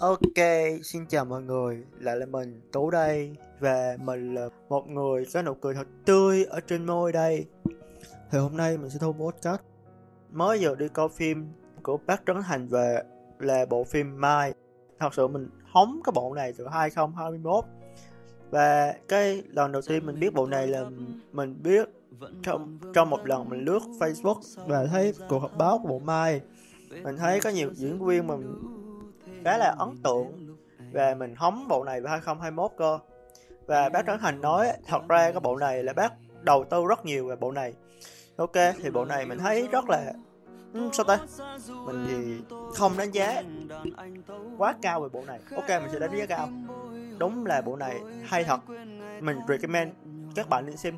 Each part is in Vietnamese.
Ok, xin chào mọi người, lại là mình Tú đây. Và mình là một người có nụ cười thật tươi ở trên môi đây. Thì hôm nay mình sẽ thu podcast. Mới vừa đi coi phim của bác Trấn Thành về là bộ phim Mai. Thật sự mình hóng cái bộ này từ 2021 Và cái lần đầu tiên mình biết bộ này là mình biết trong trong một lần mình lướt Facebook và thấy cuộc họp báo của bộ Mai. Mình thấy có nhiều diễn viên mà mình khá là ấn tượng về mình hóng bộ này vào 2021 cơ. Và bác Trấn Thành nói thật ra cái bộ này là bác đầu tư rất nhiều về bộ này. Ok thì bộ này mình thấy rất là ừ, sao ta? Mình thì không đánh giá quá cao về bộ này. Ok mình sẽ đánh giá cao. Đúng là bộ này hay thật. Mình recommend các bạn nên xem.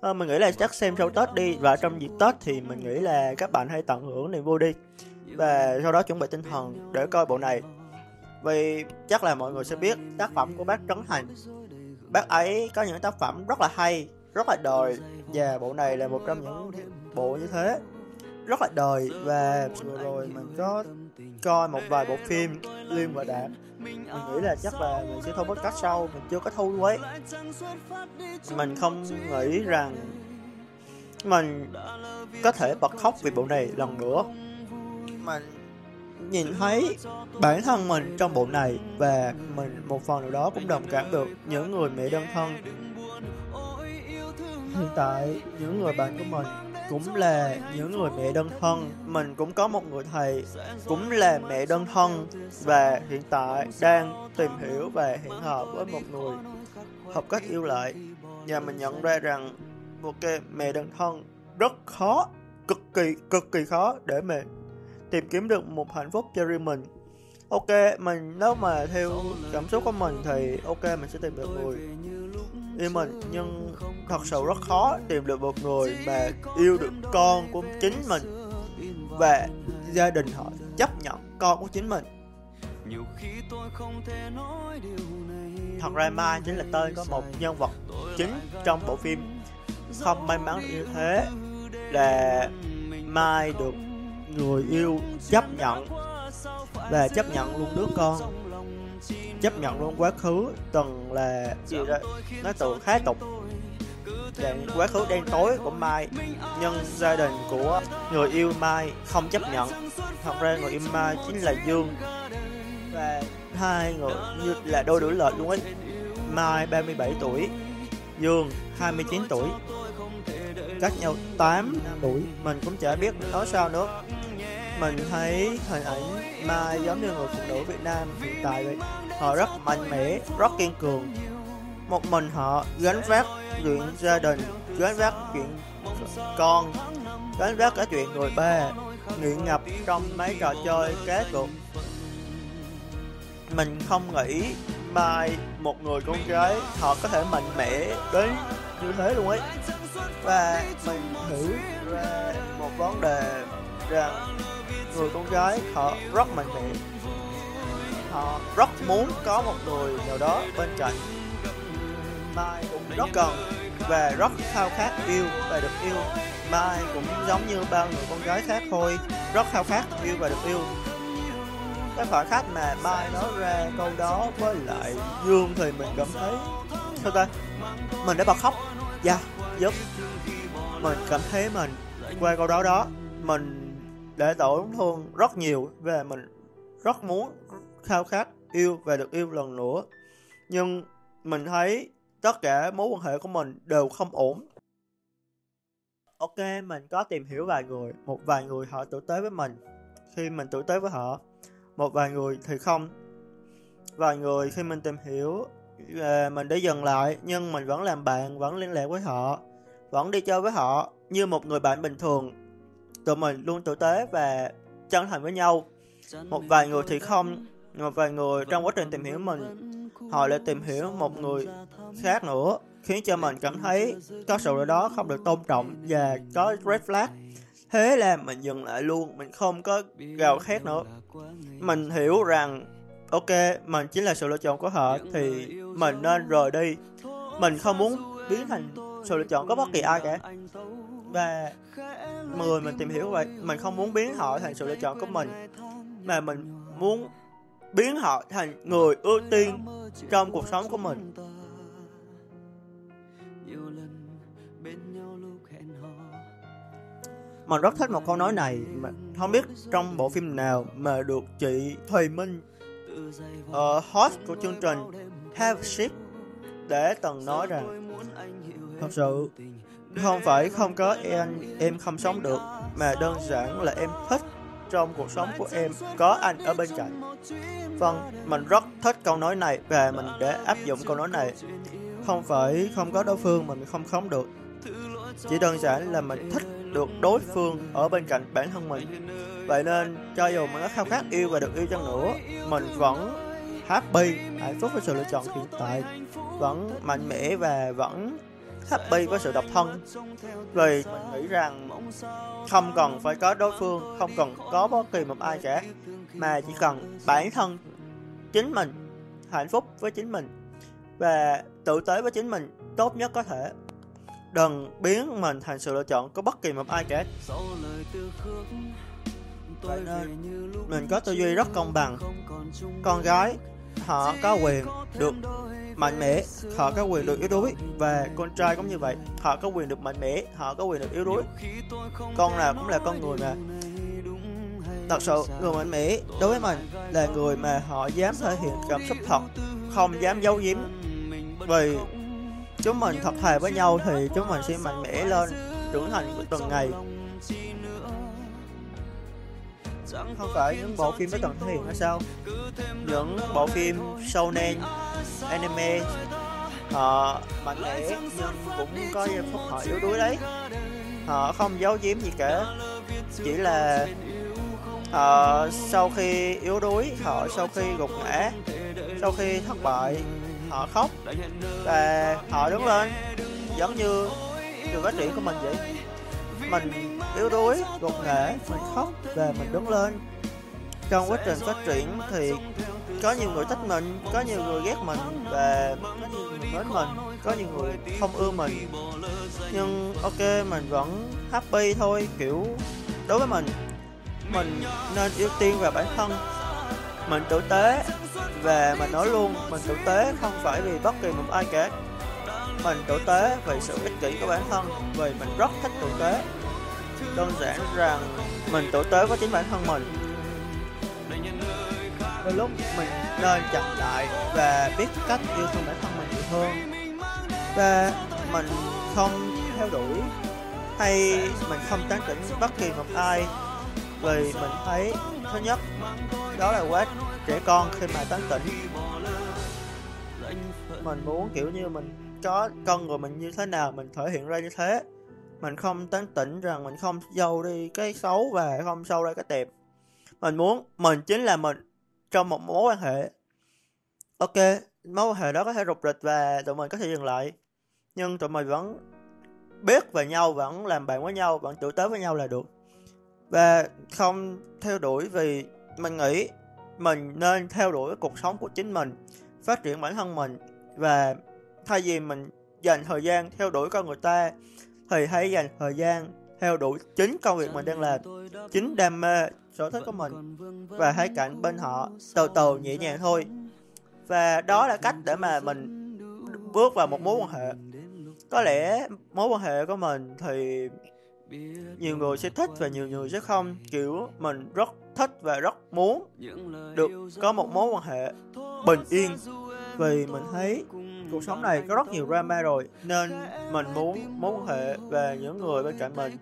À, mình nghĩ là chắc xem sau tết đi. Và trong dịp tết thì mình nghĩ là các bạn hãy tận hưởng niềm vui đi và sau đó chuẩn bị tinh thần để coi bộ này. Vì chắc là mọi người sẽ biết tác phẩm của bác Trấn Thành. Bác ấy có những tác phẩm rất là hay, rất là đời, và bộ này là một trong những bộ như thế. Rất là đời, và vừa rồi mình có coi một vài bộ phim Liên và Đạt mình nghĩ là chắc là mình sẽ thu podcast sau, mình chưa có thu ấy. Mình không nghĩ rằng mình có thể bật khóc vì bộ này lần nữa mình nhìn thấy bản thân mình trong bộ này và mình một phần nào đó cũng đồng cảm được những người mẹ đơn thân. Hiện tại, những người bạn của mình cũng là những người mẹ đơn thân. Mình cũng có một người thầy cũng là mẹ đơn thân và hiện tại đang tìm hiểu và hẹn hò với một người học cách yêu lại. Và mình nhận ra rằng, ok, mẹ đơn thân rất khó, cực kỳ cực kỳ khó để mà tìm kiếm được một hạnh phúc cho riêng mình. Ok, mình, nếu mà theo cảm xúc của mình thì ok, mình sẽ tìm được người yêu mình. Nhưng thật sự rất khó tìm được một người mà yêu được con của chính mình và gia đình họ chấp nhận con của chính mình. Thật ra mai chính là tên có một nhân vật chính trong bộ phim không may mắn như thế, là mai được người yêu chấp nhận và chấp nhận luôn đứa con, chấp nhận luôn quá khứ, từng là gì đó nó từ khá tục. Dạng quá khứ đen tối của Mai nhưng gia đình của người yêu Mai không chấp nhận. Thật ra người yêu Mai chính là Dương. Và hai người như là đôi đuổi lệch luôn ấy. Mai 37 tuổi, Dương 29 tuổi. Cách nhau 8 tuổi, mình cũng chả biết nói sao nữa mình thấy hình ảnh Mai giống như người phụ nữ Việt Nam hiện tại vậy. Họ rất mạnh mẽ, rất kiên cường. Một mình họ gánh vác chuyện gia đình, gánh vác chuyện con, gánh vác cả chuyện người ba, nghiện ngập trong mấy trò chơi cá cược. Mình không nghĩ mai một người con gái, họ có thể mạnh mẽ đến như thế luôn ấy. Và mình thử ra một vấn đề rằng người con gái họ rất mạnh mẽ. Họ rất muốn có một người nào đó bên cạnh. Mai cũng rất cần và rất khao khát yêu và được yêu. Mai cũng giống như bao người con gái khác thôi rất khao khát yêu và được yêu. Cái khoảnh khắc mà mai nói ra câu đó với lại dương thì mình cảm thấy sao ta? Mình đã bật khóc. Dạ yeah, giúp. Mình cảm thấy mình qua câu đó đó. Mình để tổn thương rất nhiều và mình. Rất muốn khao khát yêu và được yêu lần nữa. Nhưng mình thấy tất cả mối quan hệ của mình đều không ổn. Ok, mình có tìm hiểu vài người. Một vài người họ tử tế với mình. Khi mình tử tế với họ, một vài người thì không. Vài người khi mình tìm hiểu à, mình đã dừng lại, nhưng mình vẫn làm bạn, vẫn liên lạc với họ, vẫn đi chơi với họ như một người bạn bình thường tụi mình luôn tử tế và chân thành với nhau. Một vài người thì không, một vài người trong quá trình tìm hiểu mình, họ lại tìm hiểu một người khác nữa, khiến cho mình cảm thấy có sự đó không được tôn trọng và có red flag. Thế là mình dừng lại luôn, mình không có gào khét nữa. Mình hiểu rằng, ok, mình chính là sự lựa chọn của họ thì mình nên rời đi. Mình không muốn biến thành sự lựa chọn của bất kỳ ai cả. Và người mình tìm hiểu vậy mình không muốn biến họ thành sự lựa chọn của mình mà mình muốn biến họ thành người ưu tiên trong cuộc sống của mình. Mình rất thích một câu nói này mà không biết trong bộ phim nào mà được chị Thùy Minh uh, host của chương trình Have Ship để từng nói rằng thật sự không phải không có em em không sống được, mà đơn giản là em thích trong cuộc sống của em, có anh ở bên cạnh. Vâng mình rất thích câu nói này và mình để áp dụng câu nói này. Không phải không có đối phương mình không sống được. Chỉ đơn giản là mình thích được đối phương ở bên cạnh bản thân mình. Vậy nên, cho dù mình có khao khát yêu và được yêu chăng nữa, mình vẫn happy, hạnh phúc với sự lựa chọn hiện tại. Vẫn mạnh mẽ và vẫn happy với sự độc thân. Vì mình nghĩ rằng không cần phải có đối phương, không cần có bất kỳ một ai cả, mà chỉ cần bản thân chính mình hạnh phúc với chính mình và tự tế với chính mình tốt nhất có thể. Đừng biến mình thành sự lựa chọn của bất kỳ một ai cả. Vậy nên mình có tư duy rất công bằng. Con gái họ có quyền được mạnh mẽ, họ có quyền được yếu đuối và con trai cũng như vậy, họ có quyền được mạnh mẽ, họ có quyền được yếu đuối. Con nào cũng là con người mà. Thật sự, người mạnh mẽ đối với mình là người mà họ dám thể hiện cảm xúc thật, không dám giấu giếm. Vì chúng mình thật thà với nhau thì chúng mình sẽ mạnh mẽ lên, trưởng thành từng ngày. Không phải những bộ phim với toàn thể hiện hay sao? Những bộ phim shonen anime. Họ mạnh mẽ nhưng cũng có giây phút họ yếu đuối đấy. Họ không giấu giếm gì cả. Chỉ là họ sau khi yếu đuối, họ sau khi gục ngã, sau khi thất bại, họ khóc và họ đứng lên, giống như sự phát triển của mình vậy. Mình yếu đuối, gục ngã, mình khóc và mình đứng lên trong quá trình phát triển thì có nhiều người thích mình, có nhiều người ghét mình và có nhiều người mến mình, có nhiều người không ưa mình. Nhưng ok, mình vẫn happy thôi, kiểu, đối với mình mình nên ưu tiên về bản thân. Mình tử tế và mình nói luôn, mình tử tế không phải vì bất kỳ một ai cả. Mình tử tế về sự ích kỷ của bản thân, vì mình rất thích tử tế. Đơn giản rằng mình tử tế với chính bản thân mình đôi lúc mình nên chậm lại và biết cách yêu thương bản thân mình nhiều hơn. Và mình không theo đuổi hay mình không tán tỉnh bất kỳ một ai vì mình thấy thứ nhất, đó là quá trẻ con khi mà tán tỉnh. Mình muốn, kiểu như, mình có con rồi mình như thế nào, mình thể hiện ra như thế. Mình không tán tỉnh rằng mình không dâu đi cái xấu và không sâu ra cái đẹp. Mình muốn, mình chính là mình trong một mối quan hệ. Ok, mối quan hệ đó có thể rụt rịch và tụi mình có thể dừng lại. Nhưng tụi mình vẫn biết về nhau, vẫn làm bạn với nhau, vẫn tử tế với nhau là được. Và không theo đuổi vì mình nghĩ mình nên theo đuổi cuộc sống của chính mình, phát triển bản thân mình. Và thay vì mình dành thời gian theo đuổi con người ta, thì hãy dành thời gian theo đuổi chính công việc mình đang làm, chính đam mê sở thích của mình và hãy cạnh bên họ từ từ nhẹ nhàng thôi. Và đó là cách để mà mình bước vào một mối quan hệ. Có lẽ mối quan hệ của mình thì nhiều người sẽ thích và nhiều người sẽ không. Kiểu mình rất thích và rất muốn được có một mối quan hệ bình yên vì mình thấy cuộc sống này có rất nhiều drama rồi nên mình muốn mối quan hệ và những người bên cạnh mình.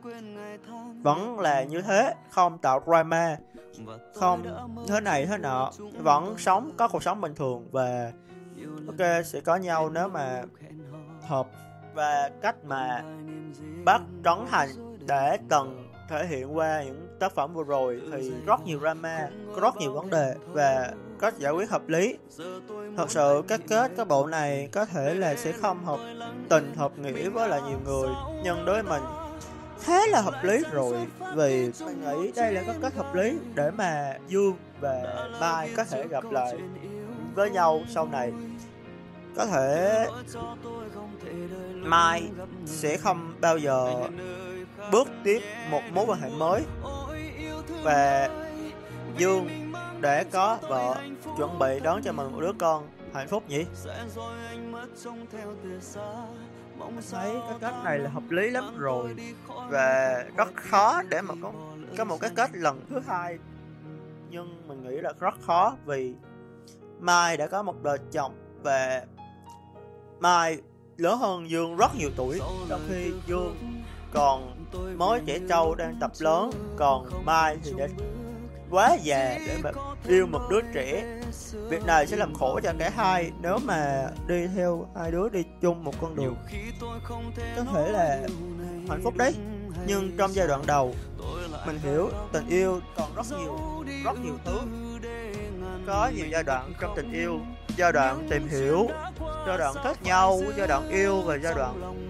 vẫn là như thế không tạo drama. Không thế này thế nọ vẫn sống có cuộc sống bình thường và ok sẽ có nhau nếu mà hợp và cách mà bắt trấn thành để cần thể hiện qua những tác phẩm vừa rồi thì rất nhiều drama có rất nhiều vấn đề và cách giải quyết hợp lý. Thật sự, các kết cái bộ này có thể là sẽ không hợp tình, hợp nghĩa với là nhiều người, nhưng đối với mình, khá là hợp lý rồi. Vì mình nghĩ đây là cái cách hợp lý để mà dương và mai có thể gặp lại với nhau sau này. Có thể mai sẽ không bao giờ bước tiếp một mối quan hệ mới. Và dương để có vợ. Chuẩn bị đón cho mình một đứa con hạnh phúc nhỉ? Thấy cái cách này là hợp lý lắm rồi. Và rất khó để mà có có một cái kết lần thứ hai. Nhưng mình nghĩ là rất khó vì Mai đã có một đời chồng và Mai lớn hơn Dương rất nhiều tuổi. Trong khi Dương còn mới trẻ trâu đang tập lớn còn Mai thì đã quá già để mà yêu một đứa trẻ. Việc này sẽ làm khổ cho cả hai nếu mà đi theo hai đứa đi chung một con đường. Có thể là hạnh phúc đấy nhưng trong giai đoạn đầu mình hiểu tình yêu còn rất nhiều rất nhiều thứ. Có nhiều giai đoạn trong tình yêu giai đoạn tìm hiểu giai đoạn thích nhau giai đoạn yêu và giai đoạn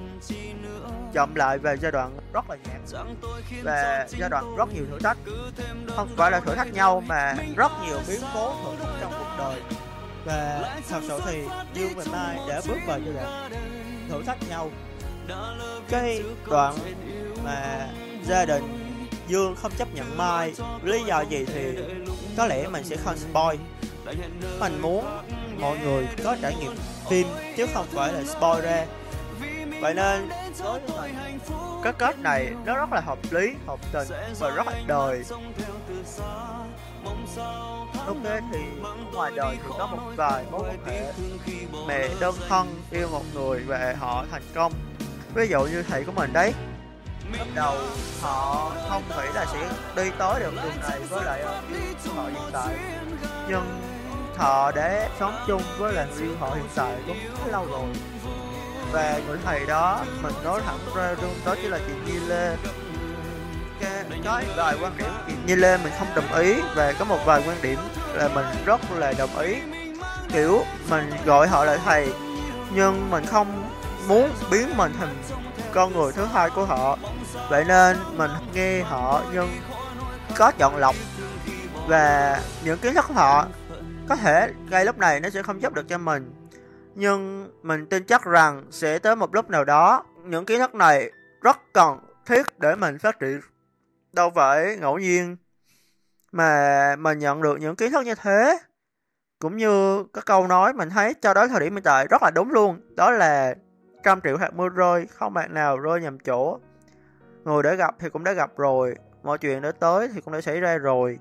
chậm lại về giai đoạn rất là nhạt và giai đoạn rất nhiều thử thách. không phải là thử thách nhau mà rất nhiều biến cố thử thách trong cuộc đời. và thật sự thì Dương và Mai đã bước vào giai đoạn thử thách nhau. Cái đoạn mà gia đình Dương không chấp nhận Mai lý do gì thì có lẽ mình sẽ không spoil. Mình muốn mọi người có trải nghiệm phim chứ không phải là spoil ra vậy nên cái kết này nó rất là hợp lý, hợp tình và rất là đời. Ok, thì ngoài đời thì có một vài mối quan hệ. Mẹ đơn thân, yêu một người và họ thành công. Ví dụ như thầy của mình đấy. Lúc đầu họ không nghĩ là sẽ đi tới được đường này ờ, với lại yêu họ hiện tại. Nhưng họ để sống chung với là yêu họ hiện tại cũng lâu rồi và người thầy đó mình nói thẳng ra luôn đó chỉ là chị Nhi Lê. Có vài quan điểm chị Nhi Lê mình không đồng ý và có một vài quan điểm là mình rất là đồng ý. Kiểu mình gọi họ là thầy nhưng mình không muốn biến mình thành con người thứ hai của họ. Vậy nên mình nghe họ nhưng có chọn lọc. Và những kiến thức của họ có thể ngay lúc này nó sẽ không giúp được cho mình nhưng mình tin chắc rằng sẽ tới một lúc nào đó, những kiến thức này rất cần thiết để mình phát triển. Đâu phải ngẫu nhiên mà mình nhận được những kiến thức như thế. Cũng như các câu nói mình thấy cho đến thời điểm hiện tại rất là đúng luôn, đó là trăm triệu hạt mưa rơi, không bạn nào rơi nhầm chỗ. Người đã gặp thì cũng đã gặp rồi, mọi chuyện đã tới thì cũng đã xảy ra rồi.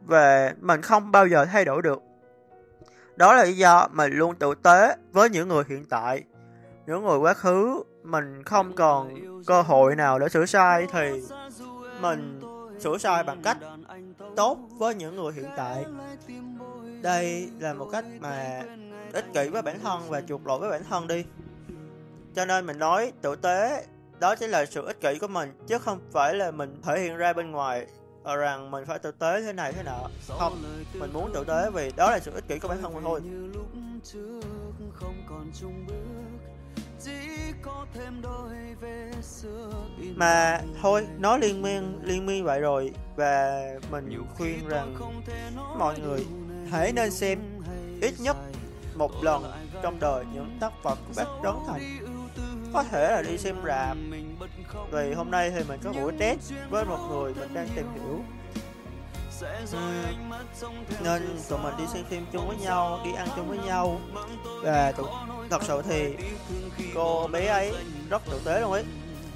Và mình không bao giờ thay đổi được đó là lý do mình luôn tự tế với những người hiện tại. Những người quá khứ mình không còn cơ hội nào để sửa sai thì mình sửa sai bằng cách tốt với những người hiện tại. Đây là một cách mà ích kỷ với bản thân và chuộc lỗi với bản thân đi. Cho nên mình nói tử tế, đó chính là sự ích kỷ của mình, chứ không phải là mình thể hiện ra bên ngoài rằng mình phải tử tế thế này thế nọ. Không mình muốn tử tế vì đó là sự ích kỷ của bản thân mình thôi. Mà thôi nói liên miên liên miên vậy rồi và mình khuyên rằng mọi người hãy nên xem ít nhất một lần trong đời những tác phẩm của bác Trấn Thành. Có thể là đi xem rạp vì hôm nay thì mình có buổi test với một người mình đang tìm hiểu. Uhm, nên tụi mình đi xem phim chung với nhau đi ăn chung với nhau. Và tụi, thật sự thì cô bé ấy rất tử tế luôn ấy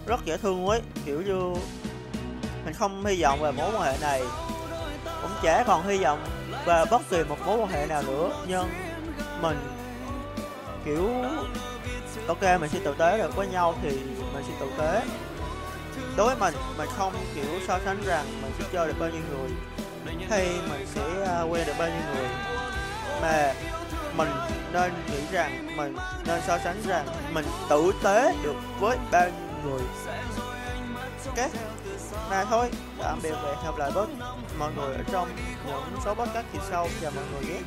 rất dễ thương luôn ấy. Kiểu như mình không hy vọng về mối quan hệ này. Cũng chả còn hy vọng về bất kỳ một mối quan hệ nào nữa nhưng mình kiểu ok mình sẽ tử tế được với nhau thì mình sẽ tử tế. Đối với mình mình không, kiểu, so sánh rằng mình sẽ chơi được bao nhiêu người, hay mình sẽ à, quen được bao nhiêu người. Mà mình nên nghĩ rằng, mình nên so sánh rằng mình tử tế được với bao nhiêu người. Ok mà thôi, tạm biệt và hẹn gặp lại bớt mọi người ở trong những số podcast kỳ sau. Chào mọi người nhé.